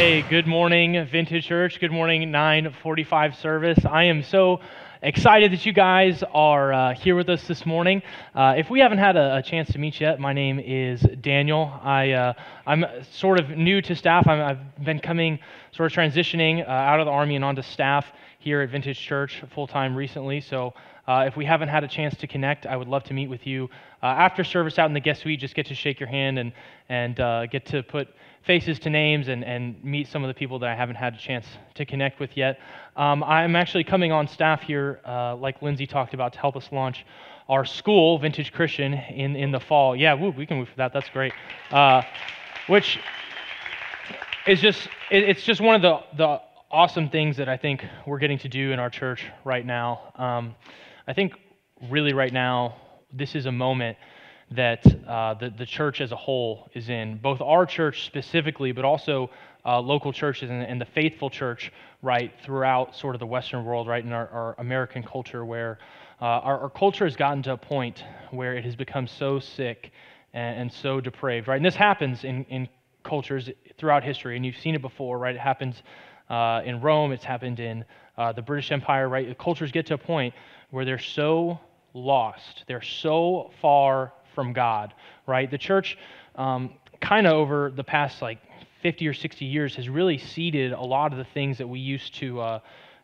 Hey, good morning, Vintage Church. Good morning, 945 service. I am so excited that you guys are uh, here with us this morning. Uh, if we haven't had a, a, chance to meet yet, my name is Daniel. I, uh, I'm sort of new to staff. i have been coming, sort of transitioning uh, out of the Army and onto staff here at Vintage Church full time recently. So uh, if we haven't had a chance to connect, I would love to meet with you uh, after service out in the guest suite. Just get to shake your hand and, and get to put faces to names and, and meet some of the people that I haven't had a chance to connect with yet. Um, I'm actually coming on staff here, uh, like Lindsay talked about, to help us launch our school, Vintage Christian, in, in the fall. Yeah, woo, we can move for that. That's great. Uh, which is just, it, it's just one of the, the awesome things that I think we're getting to do in our church right now. Um, I think really right now, this is a moment that uh, the, the church as a whole is in, both our church specifically, but also uh, local churches and, and, the faithful church, right, throughout sort of the Western world, right, in our, our American culture, where uh, our, our, culture has gotten to a point where it has become so sick and, and so depraved, right? And this happens in, in cultures throughout history, and you've seen it before, right? It happens uh, in Rome, it's happened in uh, the British Empire, right? Cultures get to a point where they're so lost, they're so far from God, right? The church, um, kind of over the past like 50 or 60 years, has really ceded a lot of the things that we used to. Uh,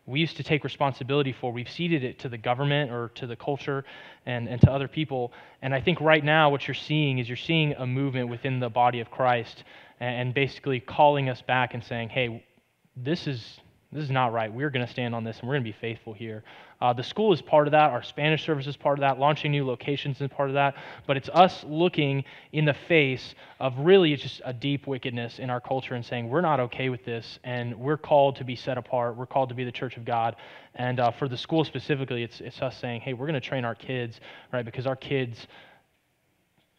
we used to take responsibility for. We've ceded it to the government or to the culture and, and to other people. And I think right now, what you're seeing is you're seeing a movement within the body of Christ and, and basically calling us back and saying, hey, this is, this is not right. We're going to stand on this and we're going to be faithful here. Uh, the school is part of that. Our Spanish service is part of that. Launching new locations is part of that. But it's us looking in the face of really just a deep wickedness in our culture and saying, we're not okay with this, and we're called to be set apart. We're called to be the church of God. And uh, for the school specifically, it's, it's us saying, hey, we're going to train our kids, right? Because our kids,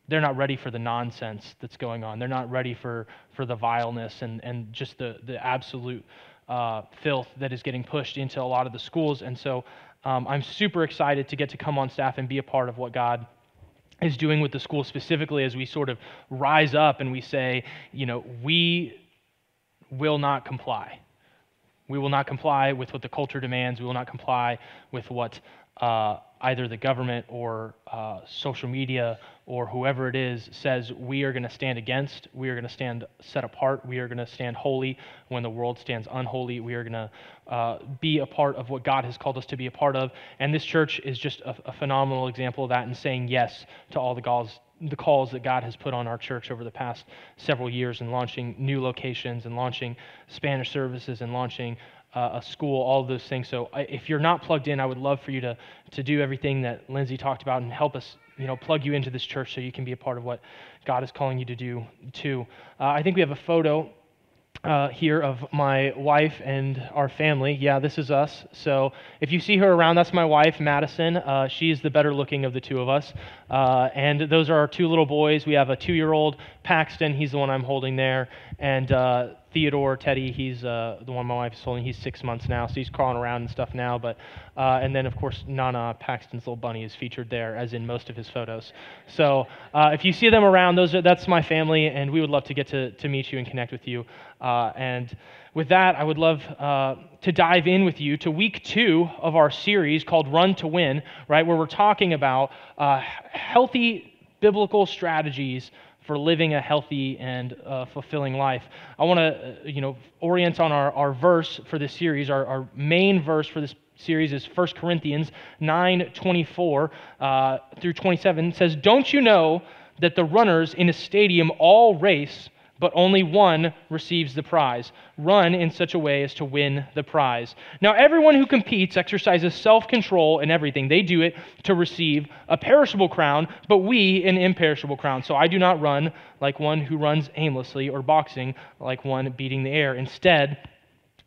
they're not ready for the nonsense that's going on. They're not ready for, for the vileness and, and just the, the absolute uh, filth that is getting pushed into a lot of the schools. And so um, I'm super excited to get to come on staff and be a part of what God is doing with the school specifically as we sort of rise up and we say, you know, we will not comply. We will not comply with what the culture demands. We will not comply with what uh, either the government or uh, social media or whoever it is says we are going to stand against, we are going to stand set apart, we are going to stand holy when the world stands unholy, we are going to uh, be a part of what God has called us to be a part of. And this church is just a, a phenomenal example of that and saying yes to all the calls, the calls that God has put on our church over the past several years and launching new locations and launching Spanish services and launching uh, a school, all those things. So if you're not plugged in, I would love for you to, to do everything that Lindsay talked about and help us, you know, plug you into this church so you can be a part of what God is calling you to do too. Uh, I think we have a photo uh, here of my wife and our family. Yeah, this is us. So if you see her around, that's my wife, Madison. Uh, she's the better looking of the two of us. Uh, and those are our two little boys. We have a two year old, Paxton. He's the one I'm holding there. And uh, Theodore, Teddy, he's uh, the one my wife is holding. He's six months now, so he's crawling around and stuff now. But uh, and then of course Nana, Paxton's little bunny, is featured there, as in most of his photos. So uh, if you see them around, those are, that's my family, and we would love to get to, to meet you and connect with you. Uh, and with that, I would love uh, to dive in with you to week two of our series called Run to Win, right, where we're talking about uh, healthy biblical strategies for living a healthy and uh, fulfilling life. I want to, uh, you know, orient on our, our verse for this series. Our, our main verse for this series is 1 Corinthians 9 24 uh, through 27. It says, Don't you know that the runners in a stadium all race? But only one receives the prize. Run in such a way as to win the prize. Now, everyone who competes exercises self control in everything. They do it to receive a perishable crown, but we an imperishable crown. So I do not run like one who runs aimlessly, or boxing like one beating the air. Instead,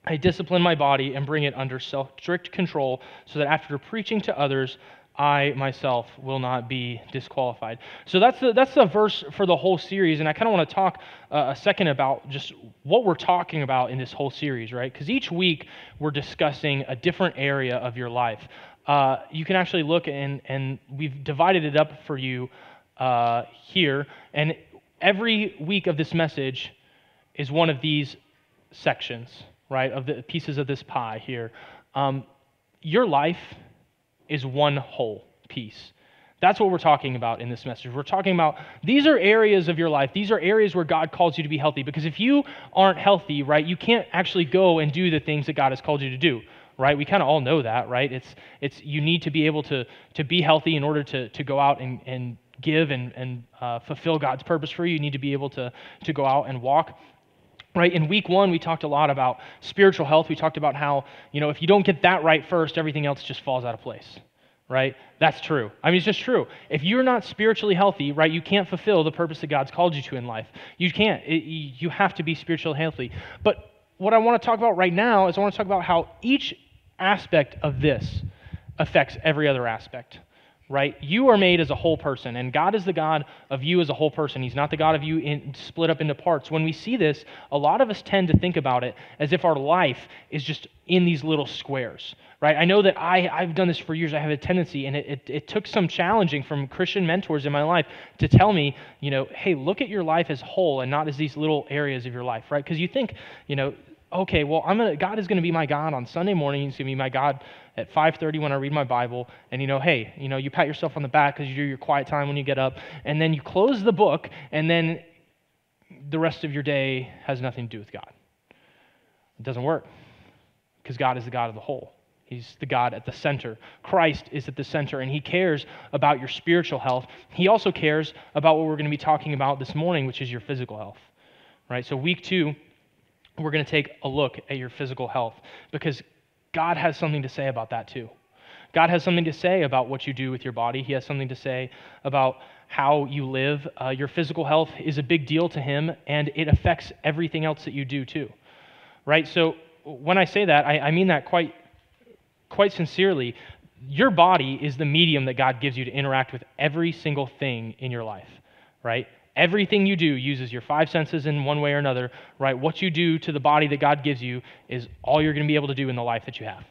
I discipline my body and bring it under strict control so that after preaching to others, I myself will not be disqualified. So that's the, that's the verse for the whole series. And I kind of want to talk uh, a second about just what we're talking about in this whole series, right? Because each week we're discussing a different area of your life. Uh, you can actually look and, and we've divided it up for you uh, here. And every week of this message is one of these sections, right, of the pieces of this pie here, um, your life is one whole piece. That's what we're talking about in this message. We're talking about these are areas of your life. These are areas where God calls you to be healthy. Because if you aren't healthy, right, you can't actually go and do the things that God has called you to do, right? We kind of all know that, right? It's, it's you need to be able to, to be healthy in order to, to go out and, and give and, and uh, fulfill God's purpose for you. You need to be able to, to go out and walk right in week one we talked a lot about spiritual health we talked about how you know if you don't get that right first everything else just falls out of place right? That's true. I mean, it's just true. If you're not spiritually healthy, right, you can't fulfill the purpose that God's called you to in life. You can't. It, you have to be spiritually healthy. But what I want to talk about right now is I want to talk about how each aspect of this affects every other aspect right? You are made as a whole person, and God is the God of you as a whole person. He's not the God of you in, split up into parts. When we see this, a lot of us tend to think about it as if our life is just in these little squares, right? I know that I, I've done this for years. I have a tendency, and it, it, it took some challenging from Christian mentors in my life to tell me, you know, hey, look at your life as whole and not as these little areas of your life, right? Because you think, you know, okay, well, I'm gonna, God is going to be my God on Sunday morning. He's going to be my God at 5:30 when I read my Bible. And you know, hey, you know, you pat yourself on the back because you do your quiet time when you get up, and then you close the book, and then the rest of your day has nothing to do with God. It doesn't work because God is the God of the whole. He's the God at the center. Christ is at the center, and He cares about your spiritual health. He also cares about what we're going to be talking about this morning, which is your physical health. Right? So, week two, we're going to take a look at your physical health because God has something to say about that too. God has something to say about what you do with your body. He has something to say about how you live. Uh, your physical health is a big deal to Him, and it affects everything else that you do too. Right? So when I say that, I, I mean that quite, quite sincerely. Your body is the medium that God gives you to interact with every single thing in your life. Right? Everything you do uses your five senses in one way or another, right? What you do to the body that God gives you is all you're going to be able to do in the life that you have,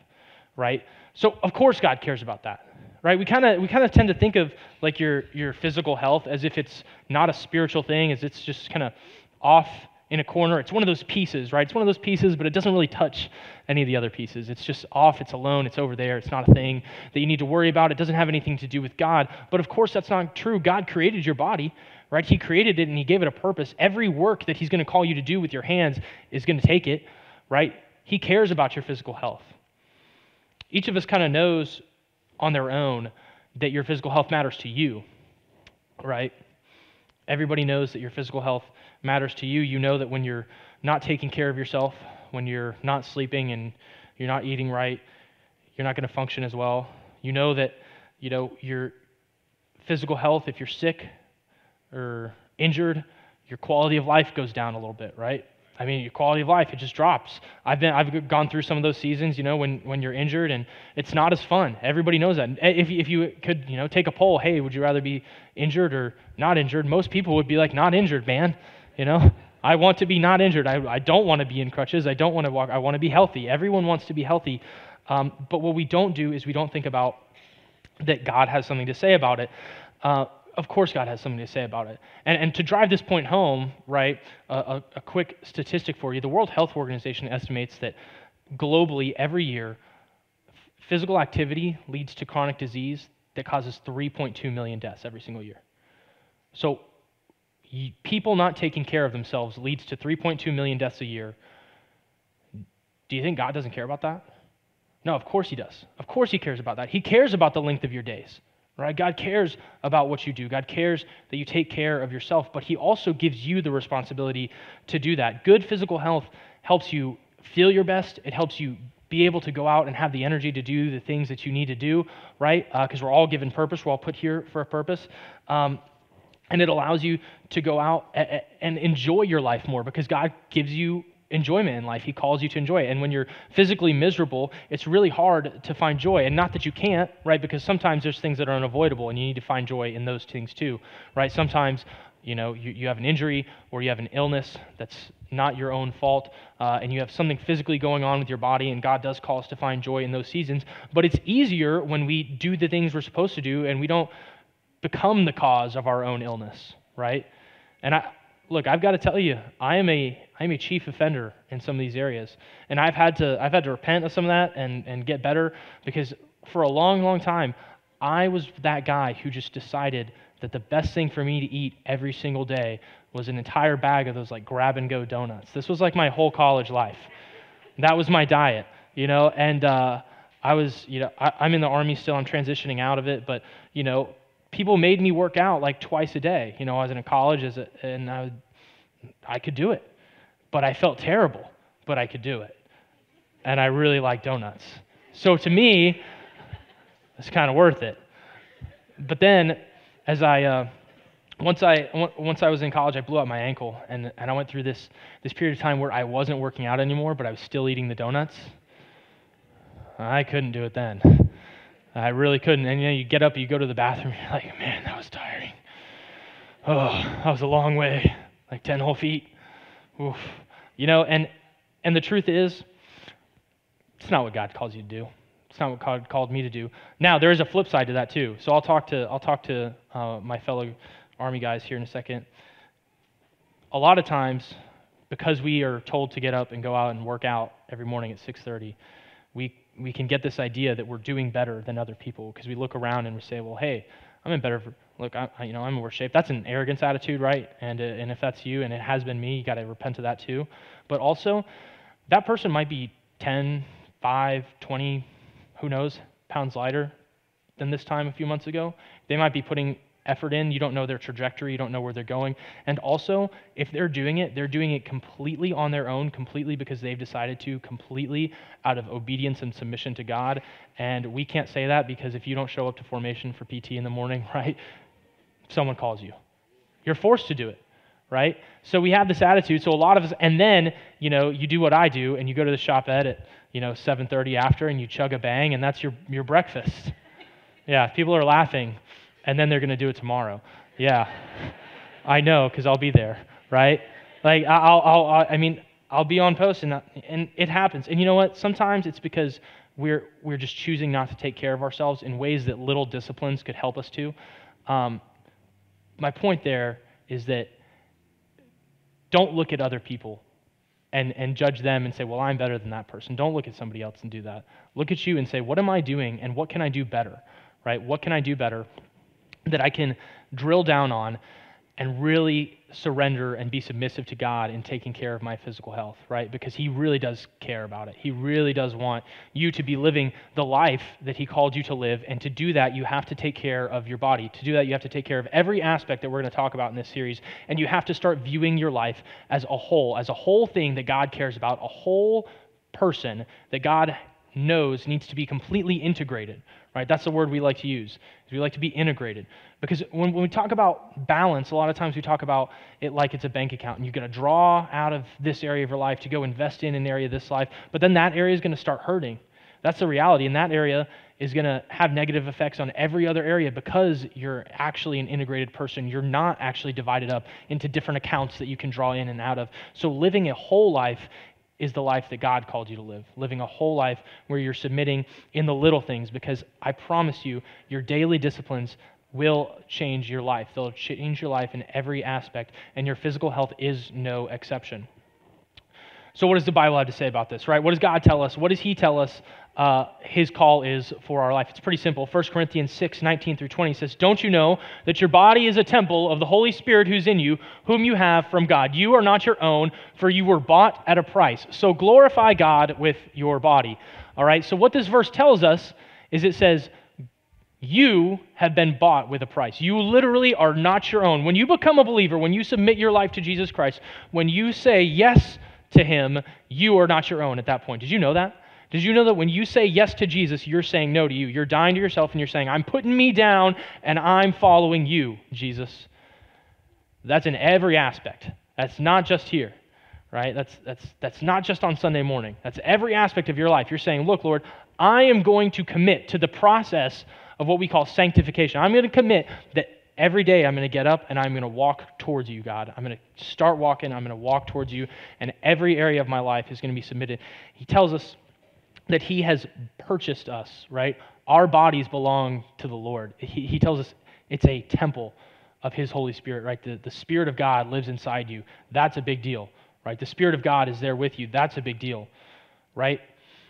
right? So of course God cares about that, right? We kind of we kind of tend to think of like your your physical health as if it's not a spiritual thing, as it's just kind of off in a corner. It's one of those pieces, right? It's one of those pieces, but it doesn't really touch any of the other pieces. It's just off, it's alone, it's over there. It's not a thing that you need to worry about. It doesn't have anything to do with God. But of course, that's not true. God created your body, right? He created it and He gave it a purpose. Every work that He's going to call you to do with your hands is going to take it, right? He cares about your physical health. Each of us kind of knows on their own that your physical health matters to you, right? Everybody knows that your physical health matters to you. You know that when you're not taking care of yourself, when you're not sleeping and you're not eating right, you're not going to function as well. You know that, you know, your physical health, if you're sick, or injured, your quality of life goes down a little bit, right? I mean, your quality of life, it just drops. I've, been, I've gone through some of those seasons, you know, when, when you're injured and it's not as fun. Everybody knows that. If, if you could, you know, take a poll, hey, would you rather be injured or not injured? Most people would be like, not injured, man. You know, I want to be not injured. I, I don't want to be in crutches. I don't want to walk. I want to be healthy. Everyone wants to be healthy. Um, but what we don't do is we don't think about that God has something to say about it. Uh, of course God has something to say about it. And, and to drive this point home, right, a, a quick statistic for you the World Health Organization estimates that globally every year, physical activity leads to chronic disease that causes 3.2 million deaths every single year. So, people not taking care of themselves leads to 3.2 million deaths a year. Do you think God doesn't care about that? No, of course He does. Of course He cares about that. He cares about the length of your days. Right? God cares about what you do. God cares that you take care of yourself, but He also gives you the responsibility to do that. Good physical health helps you feel your best, it helps you be able to go out and have the energy to do the things that you need to do, right? Because uh, we're all given purpose, we're all put here for a purpose. Um, and it allows you to go out and enjoy your life more because God gives you enjoyment in life. He calls you to enjoy it. And when you're physically miserable, it's really hard to find joy. And not that you can't, right? Because sometimes there's things that are unavoidable and you need to find joy in those things too, right? Sometimes, you know, you, you have an injury or you have an illness that's not your own fault uh, and you have something physically going on with your body and God does call us to find joy in those seasons. But it's easier when we do the things we're supposed to do and we don't become the cause of our own illness, right? And I, look, I've got to tell you, I am a I am a chief offender in some of these areas, and I've had to I've had to repent of some of that and and get better because for a long long time I was that guy who just decided that the best thing for me to eat every single day was an entire bag of those like grab and go donuts. This was like my whole college life. That was my diet, you know, and uh, I was, you know, I, I'm in the army still. I'm transitioning out of it, but you know, people made me work out like twice a day. You know, I was in college a, and I, I could do it, but I felt terrible, but I could do it, and I really like donuts. So to me, it's kind of worth it. But then, as I uh, once I once I was in college, I blew out my ankle, and and I went through this this period of time where I wasn't working out anymore, but I was still eating the donuts. I couldn't do it then. I really couldn't. And you know, you get up, you go to the bathroom, you're like, man, that was tiring. Oh, that was a long way, like 10 whole feet. Oof. You know, and and the truth is, it's not what God calls you to do. It's not what God called me to do. Now, there is a flip side to that too. So I'll talk to I'll talk to uh, my fellow army guys here in a second. A lot of times, because we are told to get up and go out and work out every morning at 6:30, we we can get this idea that we're doing better than other people because we look around and we say, well, hey, I'm in better, look, I, you know, I'm in worse shape. That's an arrogance attitude, right? And, uh, and if that's you, and it has been me, you got to repent of that too. But also, that person might be 10, 5, 20, who knows, pounds lighter than this time a few months ago. They might be putting effort in, you don't know their trajectory, you don't know where they're going. And also, if they're doing it, they're doing it completely on their own, completely because they've decided to, completely out of obedience and submission to God. And we can't say that because if you don't show up to formation for PT in the morning, right, someone calls you. You're forced to do it right? So we have this attitude. So a lot of us, and then you know, you do what I do, and you go to the Shoppette at you know 7:30 after, and you chug a bang, and that's your your breakfast. Yeah, people are laughing and then they're going to do it tomorrow. Yeah, I know because I'll be there, right? Like I'll, I'll, I mean, I'll be on post, and and it happens. And you know what? Sometimes it's because we're we're just choosing not to take care of ourselves in ways that little disciplines could help us to. Um, my point there is that don't look at other people and, and judge them and say, well, I'm better than that person. Don't look at somebody else and do that. Look at you and say, what am I doing and what can I do better? Right? What can I do better? That I can drill down on and really surrender and be submissive to God in taking care of my physical health, right? Because He really does care about it. He really does want you to be living the life that He called you to live. And to do that, you have to take care of your body. To do that, you have to take care of every aspect that we're going to talk about in this series. And you have to start viewing your life as a whole, as a whole thing that God cares about, a whole person that God knows needs to be completely integrated, right? That's the word we like to use. We like to be integrated. Because when, when we talk about balance, a lot of times we talk about it like it's a bank account, and you're going to draw out of this area of your life to go invest in an area of this life, but then that area is going to start hurting. That's the reality, and that area is going to have negative effects on every other area because you're actually an integrated person. You're not actually divided up into different accounts that you can draw in and out of. So living a whole life is the life that God called you to live, living a whole life where you're submitting in the little things, because I promise you, your daily disciplines will change your life. They'll change your life in every aspect, and your physical health is no exception. So, what does the Bible have to say about this, right? What does God tell us? What does He tell us uh, His call is for our life? It's pretty simple. 1 Corinthians 6 19 through 20 says, Don't you know that your body is a temple of the Holy Spirit who's in you, whom you have from God? You are not your own, for you were bought at a price. So, glorify God with your body. All right, so what this verse tells us is it says, you have been bought with a price. You literally are not your own. When you become a believer, when you submit your life to Jesus Christ, when you say yes to him, you are not your own at that point. Did you know that? Did you know that when you say yes to Jesus, you're saying no to you? You're dying to yourself and you're saying, I'm putting me down and I'm following you, Jesus. That's in every aspect. That's not just here, right? That's, that's, that's not just on Sunday morning. That's every aspect of your life. You're saying, Look, Lord, I am going to commit to the process of what we call sanctification. I'm going to commit that every day I'm going to get up and I'm going to walk towards you, God. I'm going to start walking, I'm going to walk towards you, and every area of my life is going to be submitted. He tells us that He has purchased us, right? Our bodies belong to the Lord. He, he tells us it's a temple of His Holy Spirit, right? The, the Spirit of God lives inside you. That's a big deal, right? The Spirit of God is there with you. That's a big deal, right?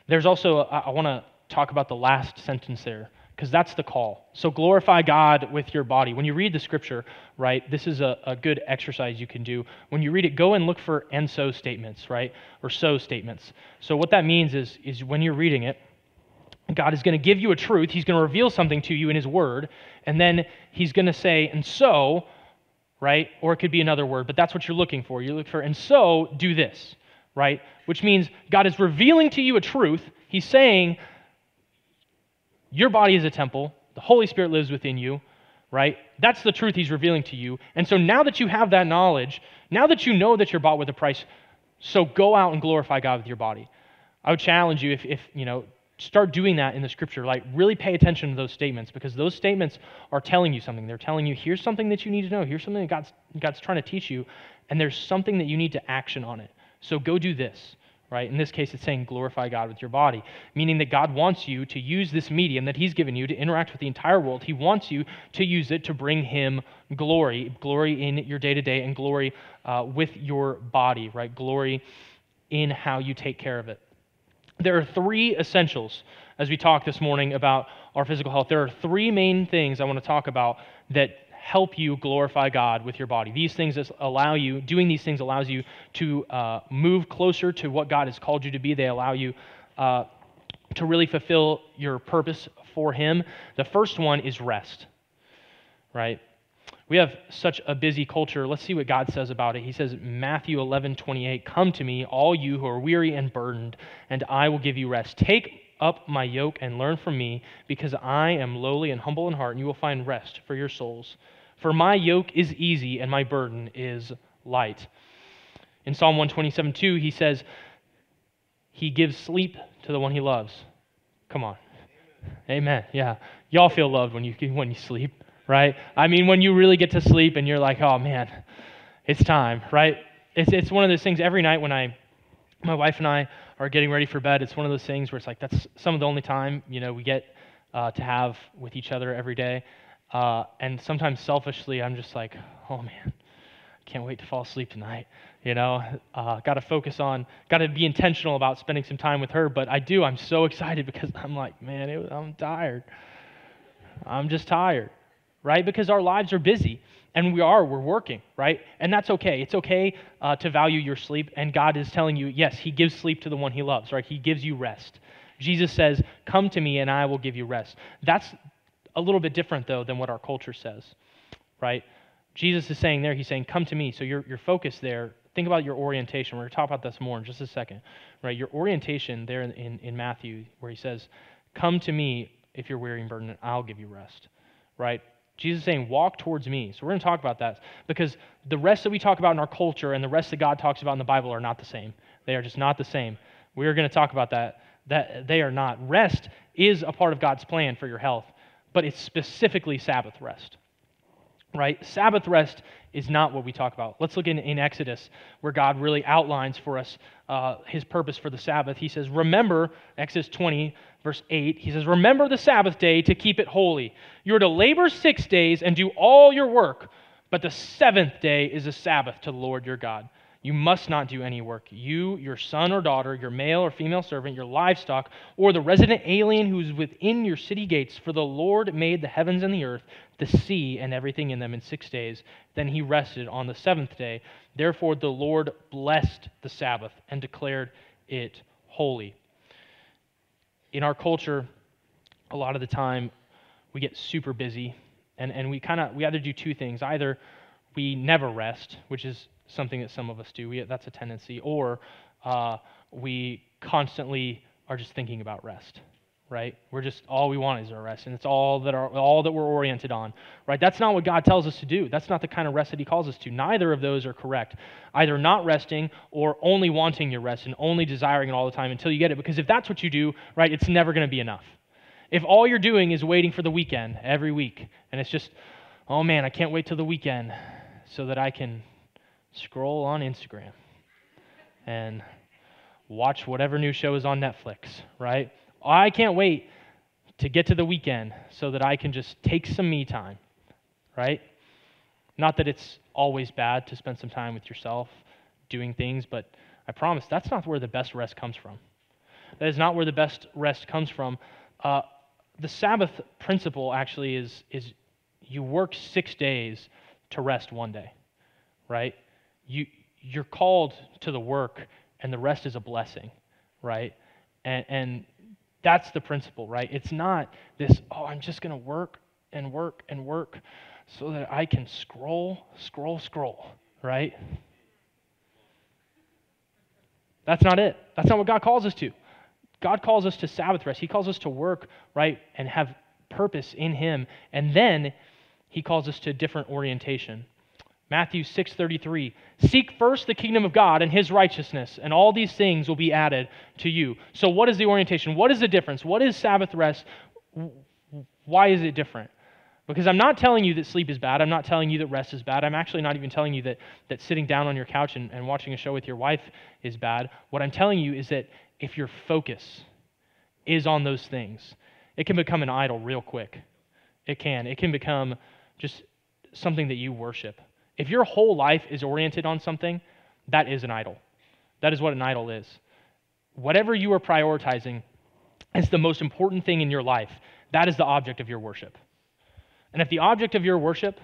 There's also, I, I want to talk about the last sentence there because that's the call. So glorify God with your body. When you read the scripture, right, this is a, a good exercise you can do. When you read it, go and look for and so statements, right, or so statements. So what that means is, is when you're reading it, God is going to give you a truth. He's going to reveal something to you in His Word, and then He's going to say, and so, right? Or it could be another word, but that's what you're looking for. You look for, and so do this, right? Which means God is revealing to you a truth. He's saying, your body is a temple, the Holy Spirit lives within you, right? That's the truth he's revealing to you. And so now that you have that knowledge, now that you know that you're bought with a price, so go out and glorify God with your body. I would challenge you if, if you know, start doing that in the scripture. Like, really pay attention to those statements because those statements are telling you something. They're telling you, here's something that you need to know. Here's something that God's, God's trying to teach you, and there's something that you need to action on it. So go do this right? In this case, it's saying glorify God with your body, meaning that God wants you to use this medium that He's given you to interact with the entire world. He wants you to use it to bring Him glory, glory in your day to day, and glory uh, with your body, right? Glory in how you take care of it. There are three essentials as we talk this morning about our physical health. There are three main things I want to talk about that help you glorify God with your body. These things allow you, doing these things allows you to uh, move closer to what God has called you to be. They allow you uh, to really fulfill your purpose for Him. The first one is rest, right? We have such a busy culture. Let's see what God says about it. He says, Matthew 11, 28, Come to me, all you who are weary and burdened, and I will give you rest. Take up my yoke and learn from me, because I am lowly and humble in heart, and you will find rest for your souls. For my yoke is easy and my burden is light. In Psalm 127 2, he says, He gives sleep to the one he loves. Come on. Amen. Yeah. Y'all feel loved when you, when you sleep, right? I mean, when you really get to sleep and you're like, oh man, it's time, right? It's, it's one of those things every night when I, my wife and I are getting ready for bed, it's one of those things where it's like that's some of the only time, you know, we get uh, to have with each other every day. Uh, and sometimes selfishly, I'm just like, oh man, can't wait to fall asleep tonight. You know, uh, got to focus on, got to be intentional about spending some time with her. But I do, I'm so excited because I'm like, man, it, I'm tired. I'm just tired, right? Because our lives are busy. And we are, we're working, right? And that's okay. It's okay uh, to value your sleep. And God is telling you, yes, He gives sleep to the one He loves, right? He gives you rest. Jesus says, Come to me and I will give you rest. That's, a little bit different, though, than what our culture says, right? Jesus is saying there, he's saying, Come to me. So your, your focus there, think about your orientation. We're going to talk about this more in just a second, right? Your orientation there in, in, in Matthew, where he says, Come to me if you're weary and burdened, I'll give you rest, right? Jesus is saying, Walk towards me. So we're going to talk about that because the rest that we talk about in our culture and the rest that God talks about in the Bible are not the same. They are just not the same. We are going to talk about that. That they are not. Rest is a part of God's plan for your health but it's specifically Sabbath rest. Right? Sabbath rest is not what we talk about. Let's look in, in Exodus, where God really outlines for us uh, his purpose for the Sabbath. He says, Remember, Exodus 20, verse 8, he says, Remember the Sabbath day to keep it holy. You are to labor six days and do all your work, but the seventh day is a Sabbath to the Lord your God. You must not do any work. You, your son or daughter, your male or female servant, your livestock, or the resident alien who is within your city gates, for the Lord made the heavens and the earth, the sea, and everything in them in six days. Then he rested on the seventh day. Therefore, the Lord blessed the Sabbath and declared it holy. In our culture, a lot of the time, we get super busy, and, and we kind of we either do two things. Either we never rest, which is something that some of us do. We, that's a tendency. Or uh, we constantly are just thinking about rest, right? We're just all we want is our rest, and it's all that are all that we're oriented on, right? That's not what God tells us to do. That's not the kind of rest that He calls us to. Neither of those are correct. Either not resting or only wanting your rest and only desiring it all the time until you get it. Because if that's what you do, right, it's never going to be enough. If all you're doing is waiting for the weekend every week, and it's just, oh man, I can't wait till the weekend so that I can scroll on Instagram and watch whatever new show is on Netflix, right? I can't wait to get to the weekend so that I can just take some me time, right? Not that it's always bad to spend some time with yourself doing things, but I promise that's not where the best rest comes from. That is not where the best rest comes from. Uh, the Sabbath principle actually is, is you work six days to rest one day, right? You, you're called to the work, and the rest is a blessing, right? And, and that's the principle, right? It's not this, oh, I'm just going to work and work and work so that I can scroll, scroll, scroll, right? That's not it. That's not what God calls us to. God calls us to Sabbath rest. He calls us to work, right, and have purpose in Him. And then He calls us to a different orientation. Matthew 6:33 Seek first the kingdom of God and his righteousness and all these things will be added to you. So what is the orientation? What is the difference? What is Sabbath rest? Why is it different? Because I'm not telling you that sleep is bad. I'm not telling you that rest is bad. I'm actually not even telling you that, that sitting down on your couch and, and watching a show with your wife is bad. What I'm telling you is that if your focus is on those things, it can become an idol real quick. It can. It can become just something that you worship. If your whole life is oriented on something, that is an idol. That is what an idol is. Whatever you are prioritizing is the most important thing in your life. That is the object of your worship. And if the object of your worship,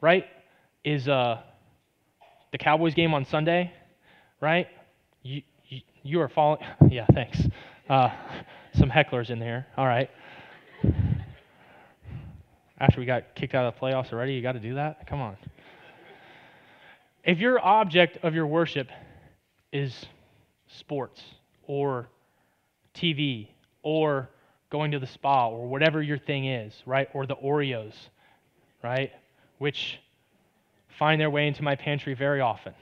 right, is uh, the Cowboys game on Sunday, right, you, you, you are following. Yeah, thanks. Uh, some hecklers in there. All right. After we got kicked out of the playoffs already, you got to do that? Come on. If your object of your worship is sports or TV or going to the spa or whatever your thing is, right? Or the Oreos, right? Which find their way into my pantry very often,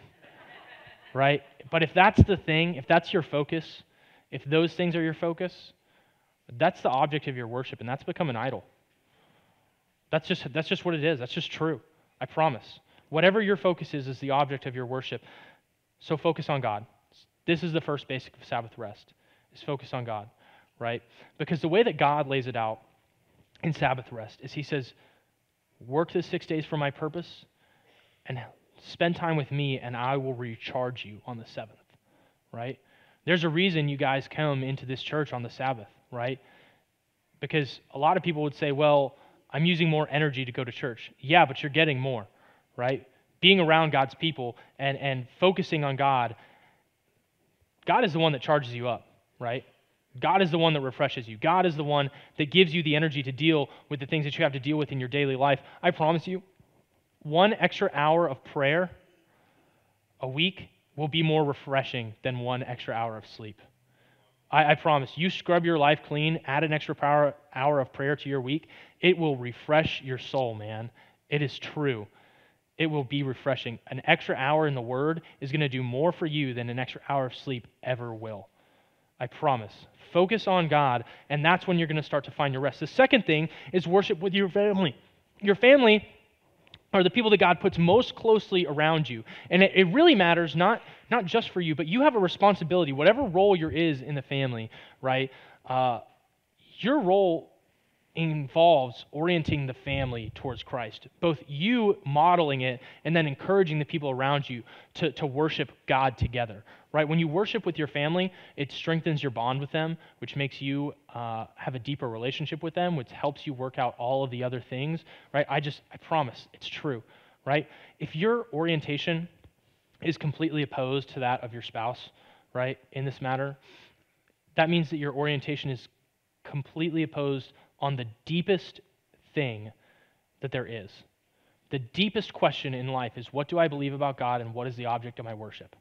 right? But if that's the thing, if that's your focus, if those things are your focus, that's the object of your worship, and that's become an idol. That's just, that's just what it is. That's just true. I promise. Whatever your focus is, is the object of your worship. So focus on God. This is the first basic of Sabbath rest, is focus on God right? Because the way that God lays it out in Sabbath rest is He says, Work the six days for my purpose and spend time with me, and I will recharge you on the seventh, right? There's a reason you guys come into this church on the Sabbath, right? Because a lot of people would say, well, I'm using more energy to go to church. Yeah, but you're getting more, right? Being around God's people and, and focusing on God, God is the one that charges you up, right? God is the one that refreshes you. God is the one that gives you the energy to deal with the things that you have to deal with in your daily life. I promise you, one extra hour of prayer a week will be more refreshing than one extra hour of sleep. I, I promise. You scrub your life clean, add an extra power, hour of prayer to your week, it will refresh your soul, man. It is true. It will be refreshing. An extra hour in the Word is going to do more for you than an extra hour of sleep ever will. I promise. Focus on God, and that's when you're going to start to find your rest. The second thing is worship with your family. Your family are the people that God puts most closely around you. And it, it, really matters not, not just for you, but you have a responsibility, whatever role you're is in the family, right? Uh, your role involves orienting the family towards Christ, both you modeling it and then encouraging the people around you to, to worship God together, right? When you worship with your family, it strengthens your bond with them, which makes you uh, have a deeper relationship with them, which helps you work out all of the other things, right? I just, I promise, it's true, right? If your orientation is completely opposed to that of your spouse, right, in this matter, that means that your orientation is completely opposed on the deepest thing that there is. The deepest question in life is what do I believe about God and what is the object of my worship?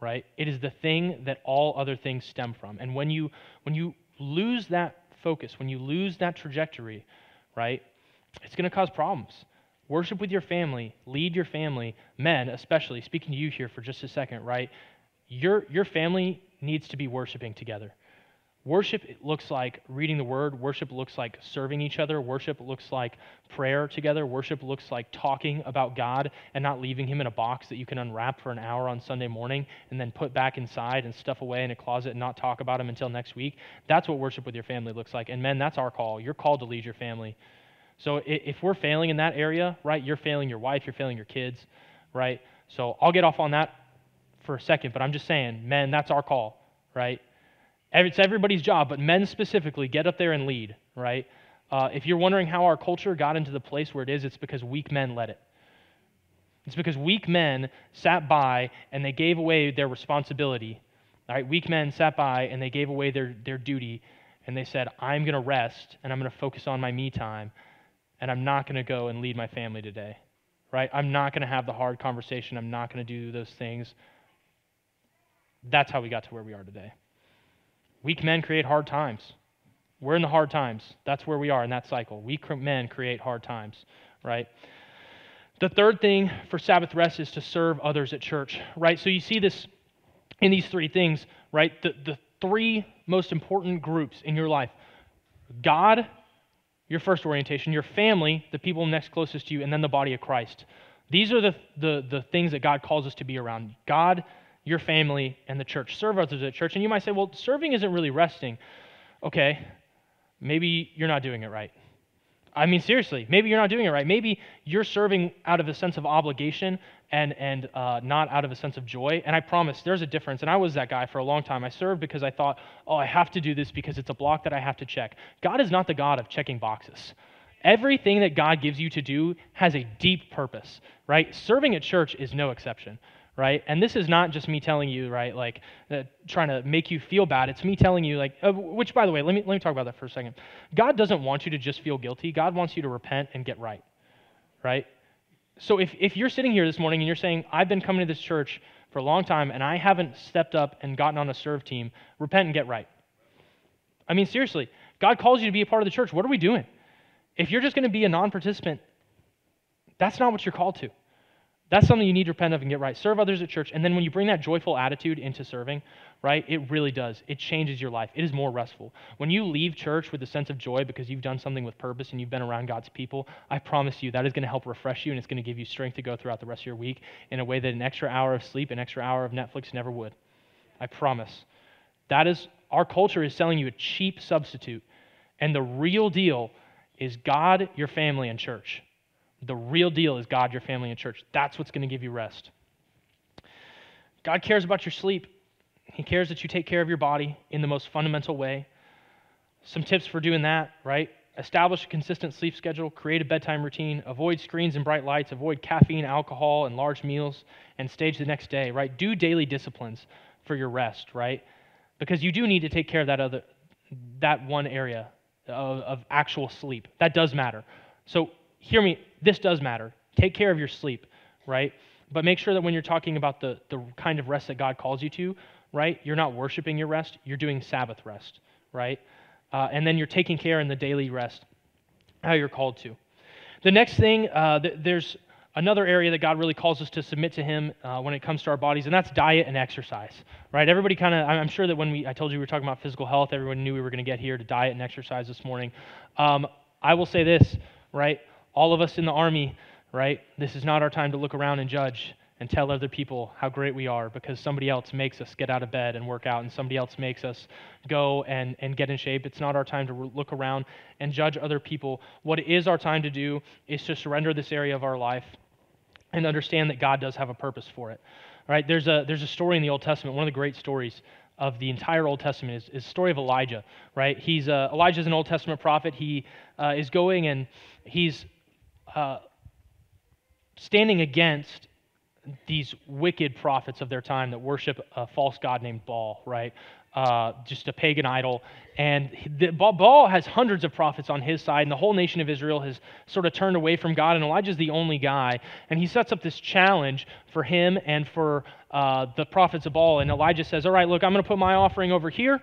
Right? It is the thing that all other things stem from. And when you when you lose that focus, when you lose that trajectory, right? It's going to cause problems. Worship with your family, lead your family, men especially, speaking to you here for just a second, right? Your your family needs to be worshiping together. Worship looks like reading the word. Worship looks like serving each other. Worship looks like prayer together. Worship looks like talking about God and not leaving Him in a box that you can unwrap for an hour on Sunday morning and then put back inside and stuff away in a closet and not talk about Him until next week. That's what worship with your family looks like. And men, that's our call. You're called to lead your family. So if we're failing in that area, right, you're failing your wife, you're failing your kids, right? So I'll get off on that for a second, but I'm just saying, men, that's our call, right? It's everybody's job, but men specifically, get up there and lead, right? Uh, if you're wondering how our culture got into the place where it is, it's because weak men led it. It's because weak men sat by and they gave away their responsibility. All right, weak men sat by and they gave away their, their duty and they said, I'm going to rest and I'm going to focus on my me time and I'm not going to go and lead my family today. Right? I'm not going to have the hard conversation. I'm not going to do those things. That's how we got to where we are today. Weak men create hard times. We're in the hard times. That's where we are in that cycle. Weak men create hard times, right? The third thing for Sabbath rest is to serve others at church, right? So you see this in these three things, right? The, the three most important groups in your life God, your first orientation, your family, the people next closest to you, and then the body of Christ. These are the, the, the things that God calls us to be around God, your family, and the church. Serve others at church. And you might say, well, serving isn't really resting. Okay, maybe you're not doing it right. I mean, seriously, maybe you're not doing it right. Maybe you're serving out of a sense of obligation and, and uh, not out of a sense of joy. And I promise there's a difference. And I was that guy for a long time. I served because I thought, oh, I have to do this because it's a block that I have to check. God is not the God of checking boxes. Everything that God gives you to do has a deep purpose, right? Serving at church is no exception right? And this is not just me telling you, right, like uh, trying to make you feel bad. It's me telling you, like, uh, which, by the way, let me let me talk about that for a second. God doesn't want you to just feel guilty. God wants you to repent and get right, right? So if if you're sitting here this morning and you're saying, I've been coming to this church for a long time and I haven't stepped up and gotten on a serve team, repent and get right. I mean, seriously, God calls you to be a part of the church. What are we doing? If you're just going to be a non-participant, that's not what you're called to. That's something you need to repent of and get right. Serve others at church. And then when you bring that joyful attitude into serving, right, it really does. It changes your life. It is more restful. When you leave church with a sense of joy because you've done something with purpose and you've been around God's people, I promise you that is going to help refresh you and it's going to give you strength to go throughout the rest of your week in a way that an extra hour of sleep, an extra hour of Netflix never would. I promise. That is, our culture is selling you a cheap substitute. And the real deal is God, your family, and church. The real deal is God, your family, and church. That's what's going to give you rest. God cares about your sleep. He cares that you take care of your body in the most fundamental way. Some tips for doing that, right? Establish a consistent sleep schedule, create a bedtime routine, avoid screens and bright lights, avoid caffeine, alcohol, and large meals, and stage the next day, right? Do daily disciplines for your rest, right? Because you do need to take care of that other that one area of, of actual sleep. That does matter. So hear me, this does matter. Take care of your sleep, right? But make sure that when you're talking about the, the kind of rest that God calls you to, right, you're not worshiping your rest, you're doing Sabbath rest, right? Uh, and then you're taking care in the daily rest, how you're called to. The next thing, uh, th- there's another area that God really calls us to submit to Him uh, when it comes to our bodies, and that's diet and exercise, right? Everybody kind of, I'm sure that when we, I told you we were talking about physical health, everyone knew we were going to get here to diet and exercise this morning. Um, I will say this, right? All of us in the army, right? This is not our time to look around and judge and tell other people how great we are because somebody else makes us get out of bed and work out and somebody else makes us go and, and get in shape. It's not our time to look around and judge other people. What it is our time to do is to surrender this area of our life and understand that God does have a purpose for it. Right? There's a, there's a story in the Old Testament, one of the great stories of the entire Old Testament is, is the story of Elijah, right? He's uh, Elijah's an Old Testament prophet. He uh, is going and he's uh, standing against these wicked prophets of their time that worship a false god named Baal, right? Uh, just a pagan idol. And the, Baal has hundreds of prophets on his side, and the whole nation of Israel has sort of turned away from God, and Elijah's the only guy. And he sets up this challenge for him and for uh, the prophets of Baal. And Elijah says, All right, look, I'm going to put my offering over here,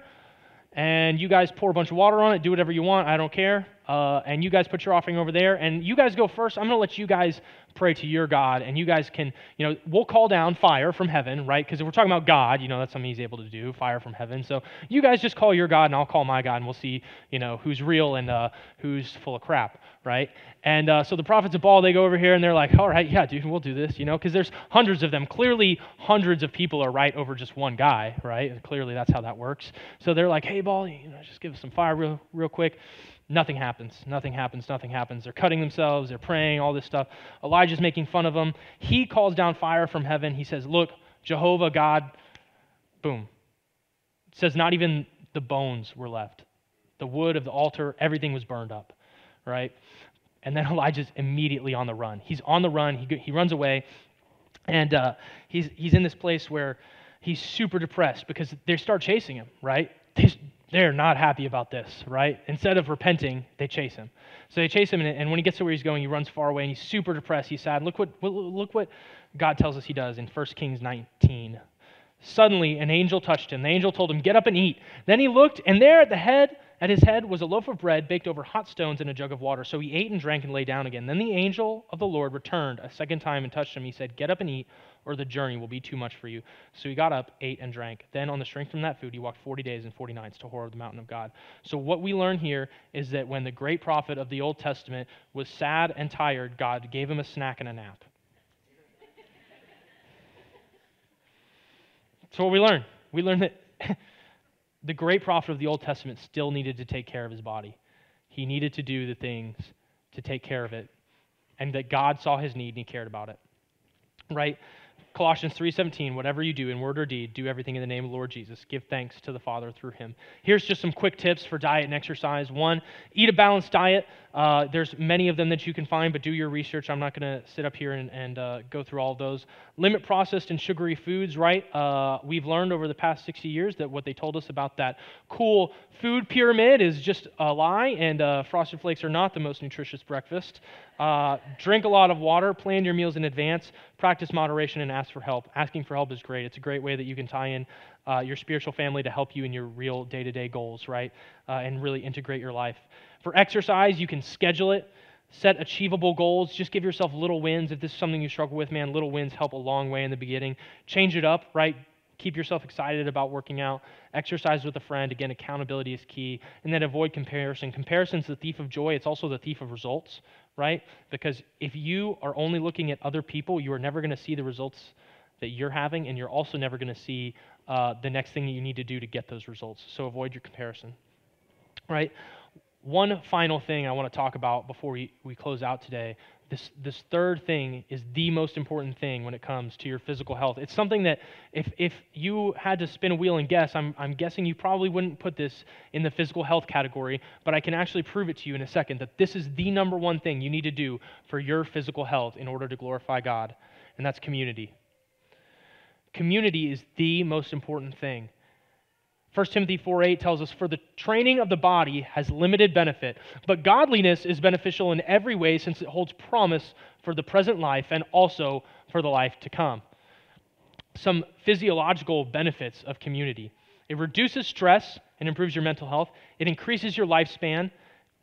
and you guys pour a bunch of water on it, do whatever you want, I don't care uh, and you guys put your offering over there, and you guys go first. I'm going to let you guys pray to your God, and you guys can, you know, we'll call down fire from heaven, right? Because if we're talking about God, you know, that's something He's able to do, fire from heaven. So you guys just call your God, and I'll call my God, and we'll see, you know, who's real and uh, who's full of crap, right? And uh, so the prophets of Baal, they go over here, and they're like, all right, yeah, dude, we'll do this, you know, because there's hundreds of them. Clearly, hundreds of people are right over just one guy, right? And clearly, that's how that works. So they're like, hey, Baal, you know, just give us some fire real, real quick. Nothing happens. Nothing happens. Nothing happens. They're cutting themselves. They're praying, all this stuff. Elijah's making fun of them. He calls down fire from heaven. He says, Look, Jehovah God, boom. It says, Not even the bones were left. The wood of the altar, everything was burned up, right? And then Elijah's immediately on the run. He's on the run. He, he runs away. And uh, he's, he's in this place where he's super depressed because they start chasing him, right? They're not happy about this, right? Instead of repenting, they chase him. So they chase him, and when he gets to where he's going, he runs far away, and he's super depressed. He's sad. Look what, look what God tells us he does in 1 Kings 19. Suddenly, an angel touched him. The angel told him, Get up and eat. Then he looked, and there at the head, at his head, was a loaf of bread baked over hot stones and a jug of water. So he ate and drank and lay down again. Then the angel of the Lord returned a second time and touched him. He said, Get up and eat, or the journey will be too much for you. So he got up, ate, and drank. Then, on the strength from that food, he walked 40 days and 40 nights to Horeb, the mountain of God. So, what we learn here is that when the great prophet of the Old Testament was sad and tired, God gave him a snack and a nap. So, what we learn? We learn that the great prophet of the Old Testament still needed to take care of his body. He needed to do the things to take care of it, and that God saw his need and he cared about it. Right? Colossians 3:17, whatever you do in word or deed, do everything in the name of the Lord Jesus. Give thanks to the Father through him. Here's just some quick tips for diet and exercise. One, eat a balanced diet. Uh, there's many of them that you can find, but do your research. I'm not going to sit up here and, and uh, go through all those. Limit processed and sugary foods, right? Uh, we've learned over the past 60 years that what they told us about that cool food pyramid is just a lie, and uh, Frosted Flakes are not the most nutritious breakfast. Uh, drink a lot of water, plan your meals in advance, practice moderation, and ask for help. Asking for help is great. It's a great way that you can tie in uh, your spiritual family to help you in your real day to day goals, right? Uh, and really integrate your life. For exercise, you can schedule it, set achievable goals, just give yourself little wins. If this is something you struggle with, man, little wins help a long way in the beginning. Change it up, right? Keep yourself excited about working out. Exercise with a friend. Again, accountability is key. And then avoid comparison. Comparison is the thief of joy, it's also the thief of results, right? Because if you are only looking at other people, you are never going to see the results that you're having, and you're also never going to see uh, the next thing that you need to do to get those results. So avoid your comparison, right? One final thing I want to talk about before we, we close out today this, this third thing is the most important thing when it comes to your physical health. It's something that if, if you had to spin a wheel and guess, I'm, I'm guessing you probably wouldn't put this in the physical health category, but I can actually prove it to you in a second that this is the number one thing you need to do for your physical health in order to glorify God, and that's community. Community is the most important thing. 1 Timothy 4:8 tells us, For the training of the body has limited benefit, but godliness is beneficial in every way since it holds promise for the present life and also for the life to come. Some physiological benefits of community. It reduces stress and improves your mental health, it increases your lifespan,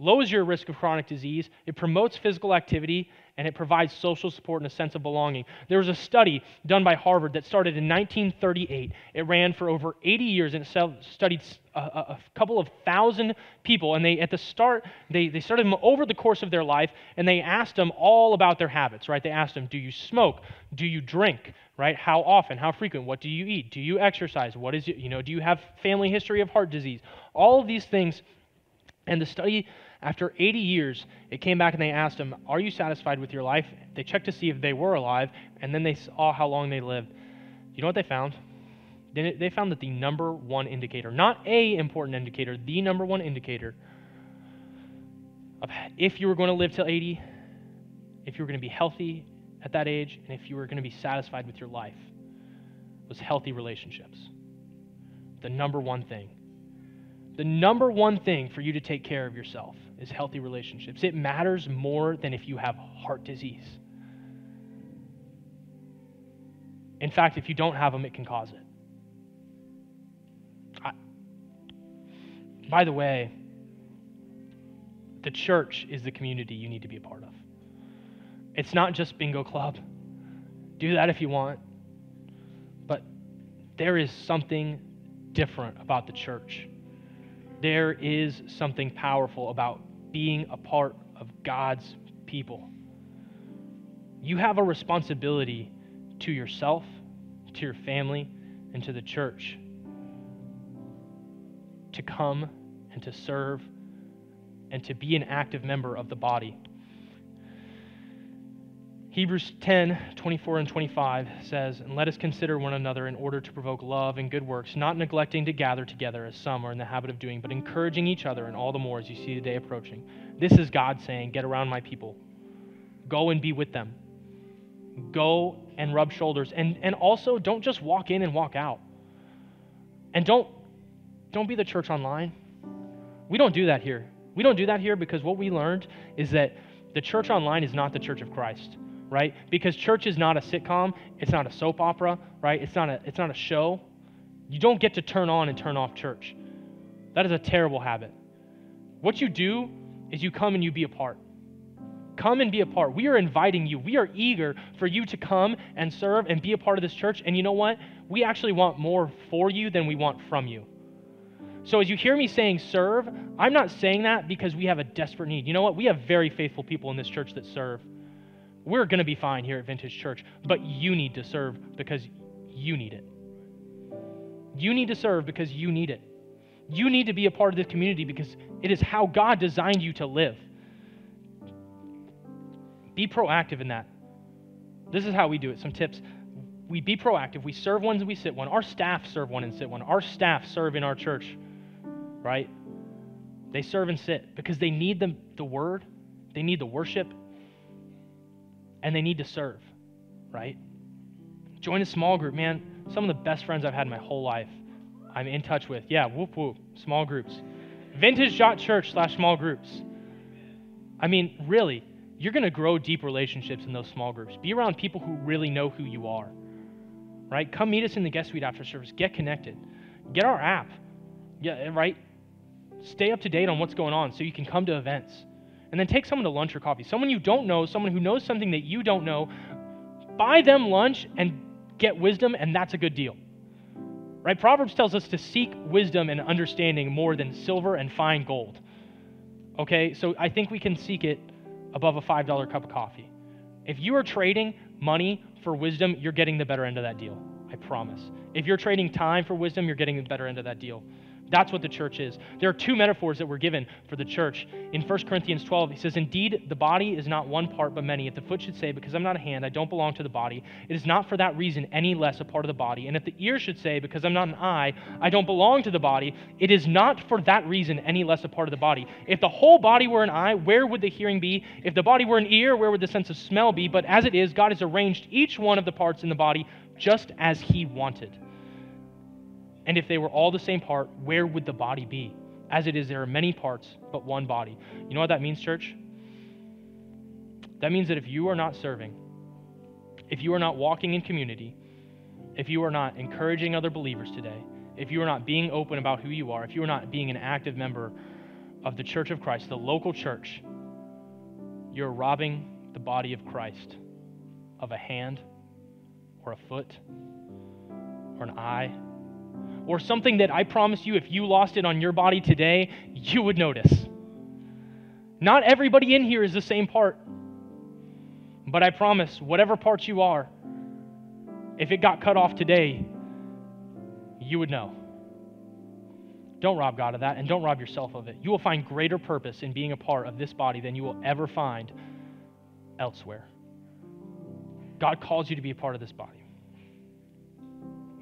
lowers your risk of chronic disease, it promotes physical activity, and it provides social support and a sense of belonging. There was a study done by Harvard that started in 1938. It ran for over 80 years and it studied a, a, couple of thousand people. And they, at the start, they, they started them over the course of their life and they asked them all about their habits, right? They asked them, do you smoke? Do you drink? Right? How often? How frequent? What do you eat? Do you exercise? What is it? You know, do you have family history of heart disease? All of these things. And the study after 80 years, it came back and they asked him, Are you satisfied with your life? They checked to see if they were alive, and then they saw how long they lived. You know what they found? They found that the number one indicator, not a important indicator, the number one indicator of if you were going to live till 80, if you were going to be healthy at that age, and if you were going to be satisfied with your life, was healthy relationships. The number one thing. The number one thing for you to take care of yourself is healthy relationships. It matters more than if you have heart disease. In fact, if you don't have them, it can cause it. I, by the way, the church is the community you need to be a part of. It's not just bingo club. Do that if you want. But there is something different about the church there is something powerful about being a part of God's people. You have a responsibility to yourself, to your family, and to the church to come and to serve and to be an active member of the body. Hebrews 10, 24 and 25 says, And let us consider one another in order to provoke love and good works, not neglecting to gather together as some are in the habit of doing, but encouraging each other, and all the more as you see the day approaching. This is God saying, Get around my people. Go and be with them. Go and rub shoulders. And, and also, don't just walk in and walk out. And don't, don't be the church online. We don't do that here. We don't do that here because what we learned is that the church online is not the church of Christ right? Because church is not a sitcom, it's not a soap opera, right? It's not a it's not a show. You don't get to turn on and turn off church. That is a terrible habit. What you do is you come and you be a part. Come and be a part. We are inviting you. We are eager for you to come and serve and be a part of this church. And you know what? We actually want more for you than we want from you. So as you hear me saying serve, I'm not saying that because we have a desperate need. You know what? We have very faithful people in this church that serve. We're going to be fine here at Vintage Church, but you need to serve because you need it. You need to serve because you need it. You need to be a part of this community because it is how God designed you to live. Be proactive in that. This is how we do it. Some tips. We be proactive. We serve one and we sit one. Our staff serve one and sit one. Our staff serve in our church, right? They serve and sit because they need the, the word, they need the worship, and they need to serve, right? Join a small group, man. Some of the best friends I've had my whole life, I'm in touch with. Yeah, whoop whoop, small groups. Vintage Dot Church slash small groups. I mean, really, you're going to grow deep relationships in those small groups. Be around people who really know who you are, right? Come meet us in the guest suite after service. Get connected. Get our app. Yeah, right? Stay up to date on what's going on so you can come to events and then take someone to lunch or coffee. Someone you don't know, someone who knows something that you don't know, buy them lunch and get wisdom, and that's a good deal. Right? Proverbs tells us to seek wisdom and understanding more than silver and fine gold. Okay? So I think we can seek it above a $5 cup of coffee. If you are trading money for wisdom, you're getting the better end of that deal. I promise. If you're trading time for wisdom, you're getting the better end of that deal. That's what the church is. There are two metaphors that were given for the church. In 1 Corinthians 12, he says, Indeed, the body is not one part but many. If the foot should say, Because I'm not a hand, I don't belong to the body, it is not for that reason any less a part of the body. And if the ear should say, Because I'm not an eye, I don't belong to the body, it is not for that reason any less a part of the body. If the whole body were an eye, where would the hearing be? If the body were an ear, where would the sense of smell be? But as it is, God has arranged each one of the parts in the body just as He wanted. And if they were all the same part, where would the body be? As it is, there are many parts, but one body. You know what that means, church? That means that if you are not serving, if you are not walking in community, if you are not encouraging other believers today, if you are not being open about who you are, if you are not being an active member of the church of Christ, the local church, you're robbing the body of Christ of a hand or a foot or an eye or something that I promise you, if you lost it on your body today, you would notice. Not everybody in here is the same part. But I promise, whatever parts you are, if it got cut off today, you would know. Don't rob God of that, and don't rob yourself of it. You will find greater purpose in being a part of this body than you will ever find elsewhere. God calls you to be a part of this body.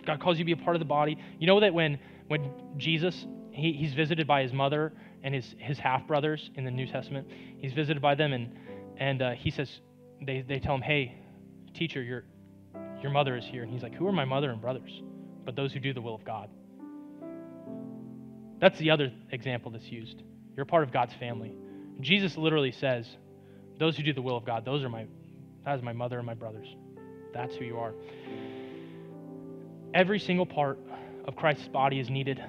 God calls you to be a part of the body. You know that when, when Jesus, he, he's visited by his mother and his, his half brothers in the New Testament, he's visited by them, and, and uh, he says, they, they tell him, hey, teacher, your, your mother is here. And he's like, who are my mother and brothers? But those who do the will of God. That's the other example that's used. You're part of God's family. Jesus literally says, those who do the will of God, those are my, that is my mother and my brothers. That's who you are. Every single part of Christ's body is needed.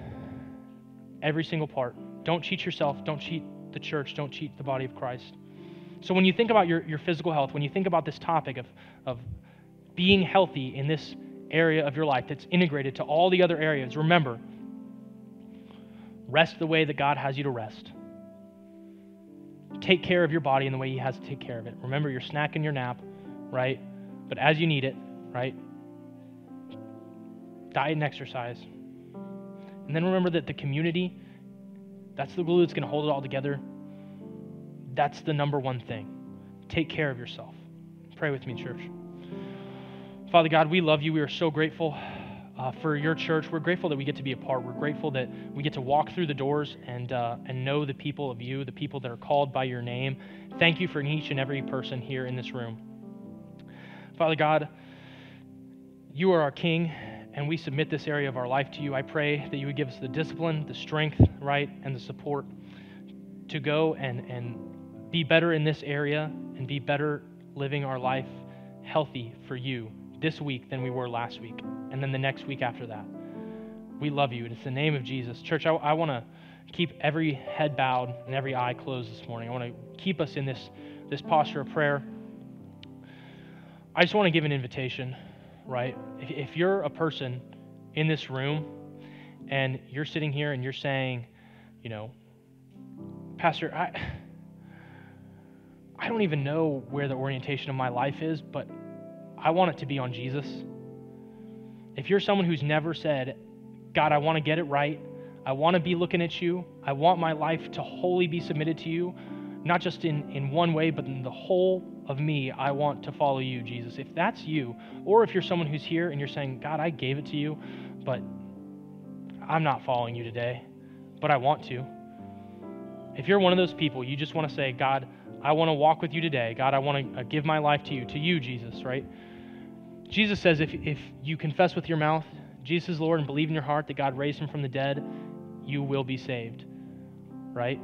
Every single part. Don't cheat yourself. Don't cheat the church. Don't cheat the body of Christ. So, when you think about your, your physical health, when you think about this topic of, of being healthy in this area of your life that's integrated to all the other areas, remember rest the way that God has you to rest. Take care of your body in the way He has to take care of it. Remember your snack and your nap, right? But as you need it, right? Diet and exercise. And then remember that the community, that's the glue that's going to hold it all together. That's the number one thing. Take care of yourself. Pray with me, church. Father God, we love you. We are so grateful uh, for your church. We're grateful that we get to be a part. We're grateful that we get to walk through the doors and, uh, and know the people of you, the people that are called by your name. Thank you for each and every person here in this room. Father God, you are our King, and we submit this area of our life to you. I pray that you would give us the discipline, the strength, right, and the support to go and, and be better in this area and be better living our life healthy for you this week than we were last week, and then the next week after that. We love you, and it's the name of Jesus. Church, I, I want to keep every head bowed and every eye closed this morning. I want to keep us in this, this posture of prayer. I just want to give an invitation, right? If, you're a person in this room and you're sitting here and you're saying, you know, Pastor, I, I don't even know where the orientation of my life is, but I want it to be on Jesus. If you're someone who's never said, God, I want to get it right, I want to be looking at you, I want my life to wholly be submitted to you, not just in, in one way, but in the whole of me, I want to follow you, Jesus. If that's you, or if you're someone who's here and you're saying, God, I gave it to you, but I'm not following you today, but I want to. If you're one of those people, you just want to say, God, I want to walk with you today. God, I want to uh, give my life to you, to you, Jesus, right? Jesus says if, if you confess with your mouth Jesus is Lord and believe in your heart that God raised him from the dead, you will be saved. Right?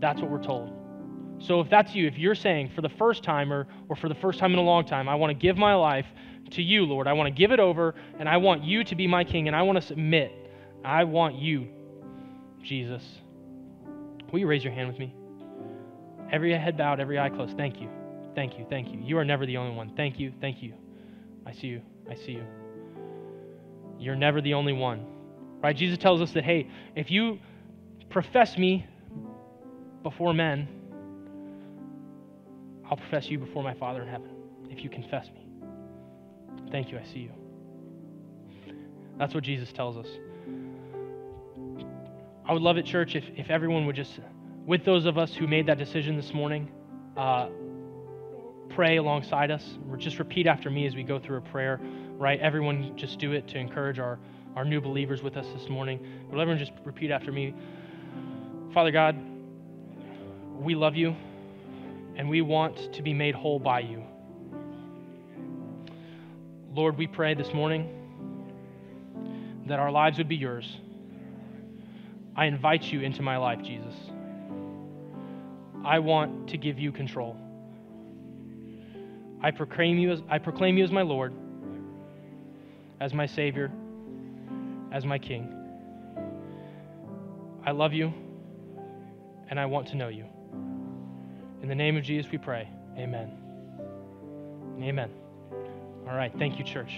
That's what we're told. So if that's you, if you're saying for the first time or, or for the first time in a long time, I want to give my life to you, Lord, I want to give it over and I want you to be my king and I want to submit. I want you, Jesus. Will you raise your hand with me? Every head bowed, every eye closed. Thank you. Thank you. Thank you. You are never the only one. Thank you. Thank you. I see you. I see you. You're never the only one. Right? Jesus tells us that, hey, if you profess me before men, I'll profess you before my Father in heaven if you confess me. Thank you. I see you. That's what Jesus tells us. I would love it, church, if, if everyone would just, with those of us who made that decision this morning, uh, pray alongside us. Just repeat after me as we go through a prayer, right? Everyone just do it to encourage our, our new believers with us this morning. Will everyone just repeat after me? Father God, we love you and we want to be made whole by you. Lord, we pray this morning that our lives would be yours. I invite you into my life, Jesus. I want to give you control. I proclaim you as, I proclaim you as my Lord, as my Savior, as my King. I love you, and I want to know you. In the name of Jesus, we pray. Amen. Amen. All right. Thank you, church.